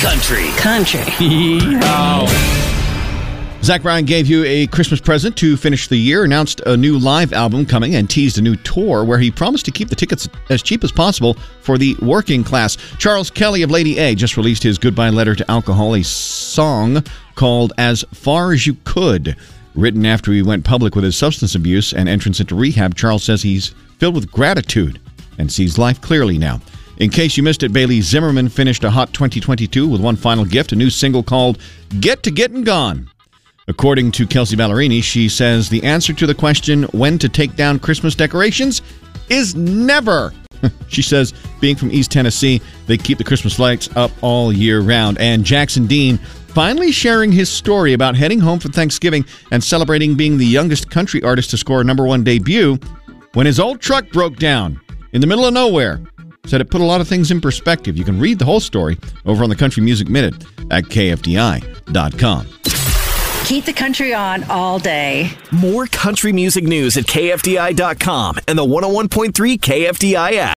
country. Country. Zach Bryan gave you a Christmas present to finish the year, announced a new live album coming, and teased a new tour where he promised to keep the tickets as cheap as possible for the working class. Charles Kelley of Lady A just released his goodbye letter to alcohol, a song called As Far as You Could. Written after he went public with his substance abuse and entrance into rehab, Charles says he's filled with gratitude and sees life clearly now. In case you missed it, Bailey Zimmerman finished a hot 2022 with one final gift, a new single called Get to Getting Gone. According to Kelsea Ballerini, she says the answer to the question when to take down Christmas decorations is never. she says, being from East Tennessee, they keep the Christmas lights up all year round. And Jackson Dean finally sharing his story about heading home for Thanksgiving and celebrating being the youngest country artist to score a number one debut when his old truck broke down in the middle of nowhere. Said it put a lot of things in perspective. You can read the whole story over on the Country Music Minute at KFDI.com. Keep the country on all day. More country music news at KFDI.com and the 101.3 KFDI app.